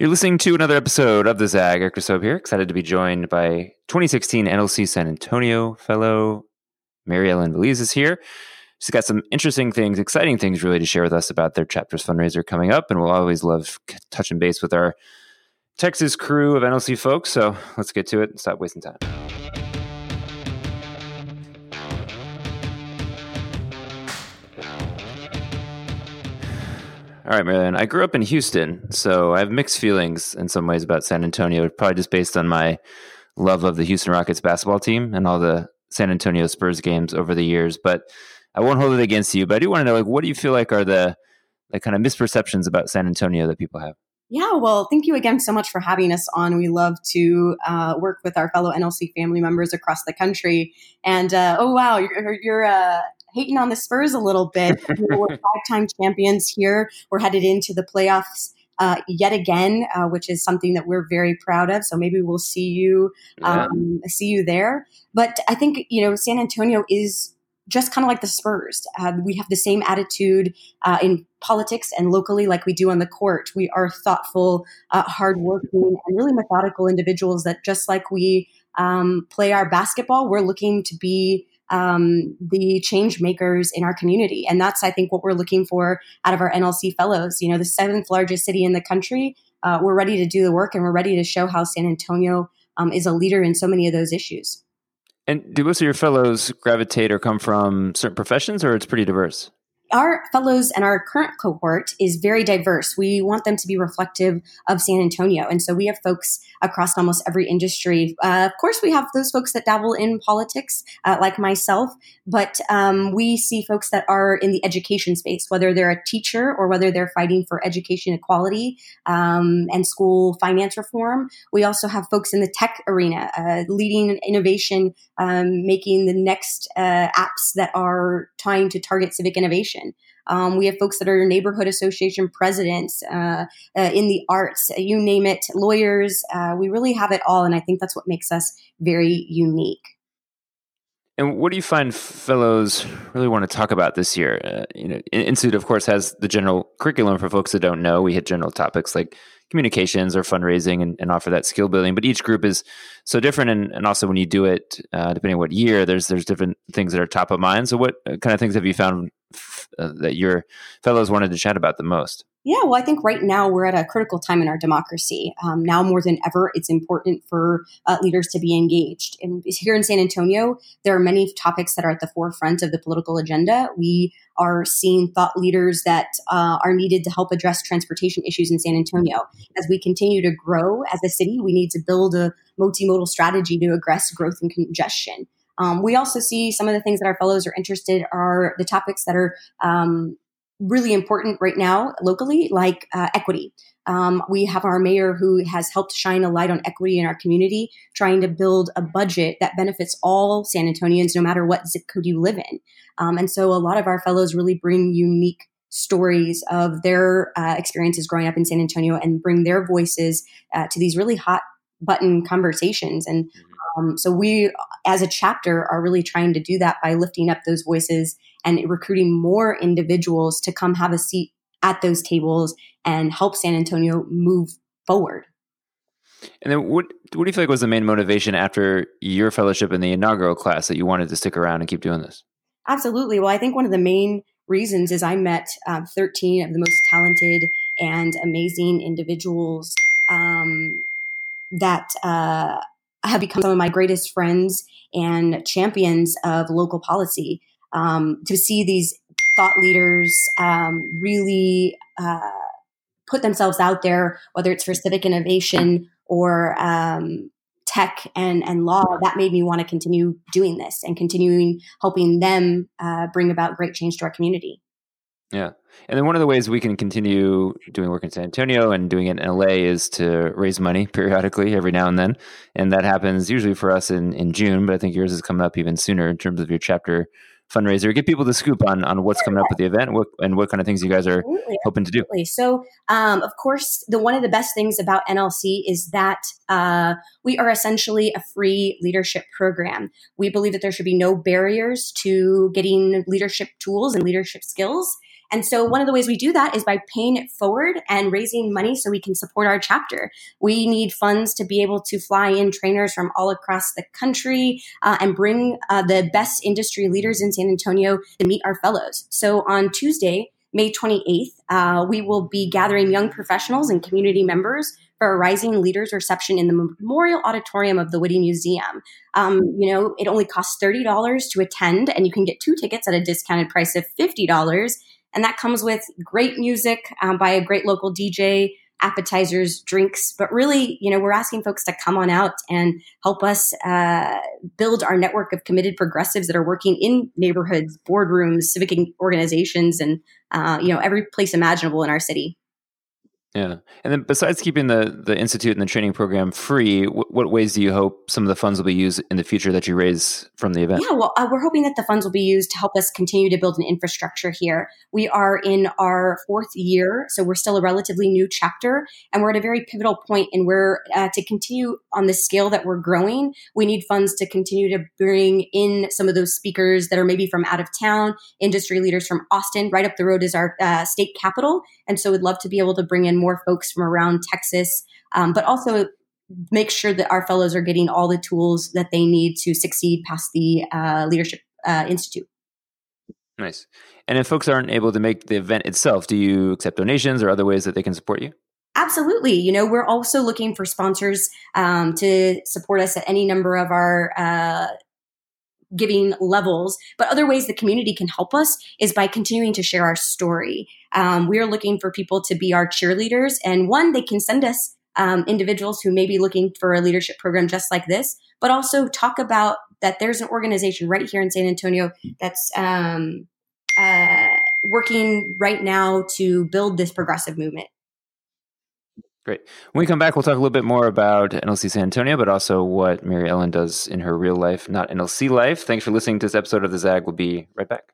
You're listening to another episode of the Zag. Eric here. Excited to be joined by 2016 NLC San Antonio fellow Mary Ellen Veliz is here. She's got some interesting things, exciting things really to share with us about their chapter's fundraiser coming up. And we'll always love touching base with our Texas crew of NLC folks. So let's get to it and stop wasting time. All right, Marilyn. I grew up in Houston, so I have mixed feelings in some ways about San Antonio, probably just based on my love of the Houston Rockets basketball team and all the San Antonio Spurs games over the years. But I won't hold it against you. But I do want to know, like, what do you feel like are the like kind of misperceptions about San Antonio that people have? Yeah, well, thank you again so much for having us on. We love to uh, work with our fellow NLC family members across the country. And uh, oh wow, you're, you're uh, hating on the Spurs a little bit. we're five-time champions here. We're headed into the playoffs uh, yet again, uh, which is something that we're very proud of. So maybe we'll see you um, yeah. see you there. But I think you know San Antonio is just kind of like the Spurs. Uh, we have the same attitude uh, in politics and locally, like we do on the court. We are thoughtful, uh, hardworking, and really methodical individuals that just like we um, play our basketball, we're looking to be um, the change makers in our community. And that's, I think, what we're looking for out of our NLC fellows. You know, the seventh largest city in the country, uh, we're ready to do the work and we're ready to show how San Antonio um, is a leader in so many of those issues. And do most of your fellows gravitate or come from certain professions, or it's pretty diverse? Our fellows and our current cohort is very diverse. We want them to be reflective of San Antonio. And so we have folks across almost every industry. Uh, of course, we have those folks that dabble in politics, uh, like myself, but um, we see folks that are in the education space, whether they're a teacher or whether they're fighting for education equality um, and school finance reform. We also have folks in the tech arena, uh, leading innovation, um, making the next uh, apps that are trying to target civic innovation. Um, we have folks that are neighborhood association presidents uh, uh, in the arts, uh, you name it, lawyers. Uh, we really have it all, and I think that's what makes us very unique. And what do you find fellows really want to talk about this year? Uh, you know, Institute, of course, has the general curriculum for folks that don't know. We hit general topics like communications or fundraising and, and offer that skill building. But each group is so different, and, and also when you do it, uh, depending on what year, there's there's different things that are top of mind. So, what kind of things have you found uh, that your fellows wanted to chat about the most? Yeah, well, I think right now we're at a critical time in our democracy. Um, now more than ever, it's important for uh, leaders to be engaged. And here in San Antonio, there are many topics that are at the forefront of the political agenda. We are seeing thought leaders that uh, are needed to help address transportation issues in San Antonio. As we continue to grow as a city, we need to build a multimodal strategy to address growth and congestion. Um, we also see some of the things that our fellows are interested are the topics that are um, really important right now locally, like uh, equity. Um, we have our mayor who has helped shine a light on equity in our community, trying to build a budget that benefits all San Antonians, no matter what zip code you live in. Um, and so a lot of our fellows really bring unique stories of their uh, experiences growing up in San Antonio and bring their voices uh, to these really hot button conversations. And. Um, so we, as a chapter, are really trying to do that by lifting up those voices and recruiting more individuals to come have a seat at those tables and help San Antonio move forward. And then, what what do you feel like was the main motivation after your fellowship in the inaugural class that you wanted to stick around and keep doing this? Absolutely. Well, I think one of the main reasons is I met um, 13 of the most talented and amazing individuals um, that uh, have become some of my greatest friends and champions of local policy. Um, to see these thought leaders um, really uh, put themselves out there, whether it's for civic innovation or um, tech and, and law, that made me want to continue doing this and continuing helping them uh, bring about great change to our community. Yeah. And then one of the ways we can continue doing work in San Antonio and doing it in LA is to raise money periodically every now and then. And that happens usually for us in, in June, but I think yours is coming up even sooner in terms of your chapter fundraiser. Give people the scoop on on what's coming up with the event what, and what kind of things you guys are absolutely, hoping to do. Absolutely. So, um, of course, the one of the best things about NLC is that uh, we are essentially a free leadership program. We believe that there should be no barriers to getting leadership tools and leadership skills. And so one of the ways we do that is by paying it forward and raising money so we can support our chapter. We need funds to be able to fly in trainers from all across the country uh, and bring uh, the best industry leaders in San Antonio to meet our fellows. So on Tuesday, May 28th, uh, we will be gathering young professionals and community members for a Rising Leaders reception in the Memorial Auditorium of the Witte Museum. Um, you know, it only costs $30 to attend, and you can get two tickets at a discounted price of $50. And that comes with great music um, by a great local DJ, appetizers, drinks. But really, you know, we're asking folks to come on out and help us uh, build our network of committed progressives that are working in neighborhoods, boardrooms, civic organizations, and, uh, you know, every place imaginable in our city. Yeah, and then besides keeping the the institute and the training program free, what ways do you hope some of the funds will be used in the future that you raise from the event? Yeah, well, uh, we're hoping that the funds will be used to help us continue to build an infrastructure here. We are in our fourth year, so we're still a relatively new chapter, and we're at a very pivotal point. And we're uh, to continue on the scale that we're growing. We need funds to continue to bring in some of those speakers that are maybe from out of town, industry leaders from Austin. Right up the road is our uh, state capital, and so we'd love to be able to bring in more folks from around Texas, um, but also make sure that our fellows are getting all the tools that they need to succeed past the uh, Leadership uh, Institute. Nice. And if folks aren't able to make the event itself, do you accept donations or other ways that they can support you? Absolutely. You know, we're also looking for sponsors um, to support us at any number of our uh, giving levels. But other ways the community can help us is by continuing to share our story. Um, we're looking for people to be our cheerleaders. And one, they can send us um, individuals who may be looking for a leadership program just like this, but also talk about that there's an organization right here in San Antonio that's um, uh, working right now to build this progressive movement. Great. When we come back, we'll talk a little bit more about NLC San Antonio, but also what Mary Ellen does in her real life, not NLC life. Thanks for listening to this episode of The Zag. We'll be right back.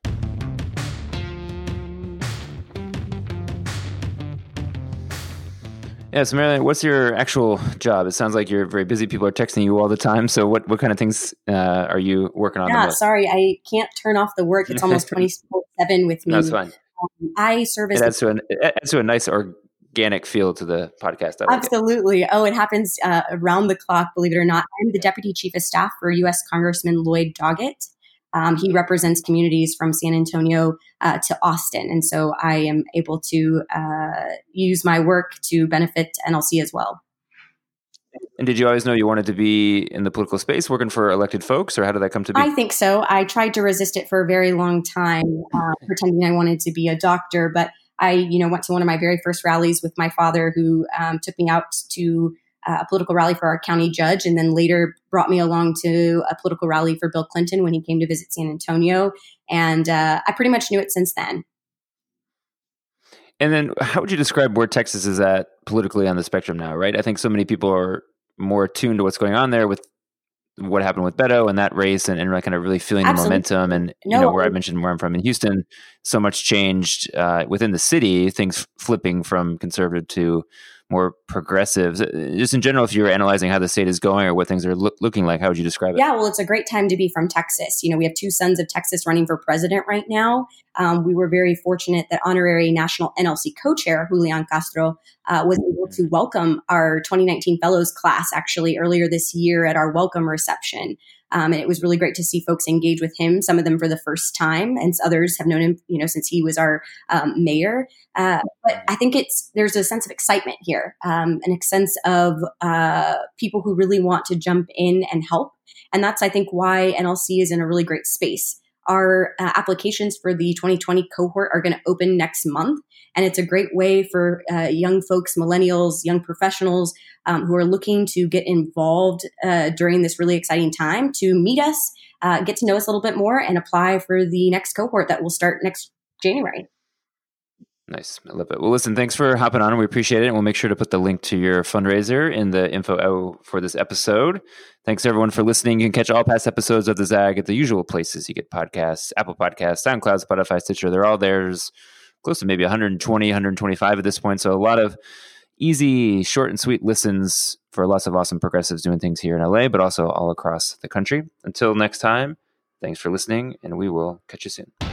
Yeah, so Marilyn, what's your actual job? It sounds like you're very busy. People are texting you all the time. So, what, what kind of things uh, are you working on? Yeah, sorry, I can't turn off the work. It's almost twenty seven with me. That's fine. Um, I service. It adds, to an, it adds to a nice or organic feel to the podcast. Like Absolutely. It. Oh, it happens uh, around the clock, believe it or not. I'm the deputy chief of staff for U.S. Congressman Lloyd Doggett. Um, he represents communities from San Antonio uh, to Austin. And so I am able to uh, use my work to benefit NLC as well. And did you always know you wanted to be in the political space, working for elected folks, or how did that come to be? I think so. I tried to resist it for a very long time, uh, pretending I wanted to be a doctor. But I, you know, went to one of my very first rallies with my father, who um, took me out to uh, a political rally for our county judge, and then later brought me along to a political rally for Bill Clinton when he came to visit San Antonio. And uh, I pretty much knew it since then. And then, how would you describe where Texas is at politically on the spectrum now? Right, I think so many people are more attuned to what's going on there with what happened with Beto and that race and, and kind of really feeling Absolutely. the momentum. And, no. you know, where I mentioned where I'm from in Houston, so much changed uh, within the city, things flipping from conservative to more progressives. Uh, just in general, if you're analyzing how the state is going or what things are lo- looking like, how would you describe it? Yeah, well, it's a great time to be from Texas. You know, we have two sons of Texas running for president right now. Um, we were very fortunate that honorary national NLC co-chair Julian Castro uh, was able to welcome our 2019 fellows class actually earlier this year at our welcome reception. Um, and it was really great to see folks engage with him. Some of them for the first time, and others have known him, you know, since he was our um, mayor. Uh, but I think it's there's a sense of excitement here, um, and a sense of uh, people who really want to jump in and help. And that's I think why NLC is in a really great space. Our uh, applications for the 2020 cohort are going to open next month. And it's a great way for uh, young folks, millennials, young professionals um, who are looking to get involved uh, during this really exciting time to meet us, uh, get to know us a little bit more, and apply for the next cohort that will start next January. Nice. I love it. Well, listen, thanks for hopping on. We appreciate it. And we'll make sure to put the link to your fundraiser in the info for this episode. Thanks everyone for listening. You can catch all past episodes of the ZAG at the usual places you get podcasts, Apple Podcasts, SoundCloud, Spotify, Stitcher. They're all. There's close to maybe 120, 125 at this point. So a lot of easy, short and sweet listens for lots of awesome progressives doing things here in LA, but also all across the country. Until next time, thanks for listening and we will catch you soon.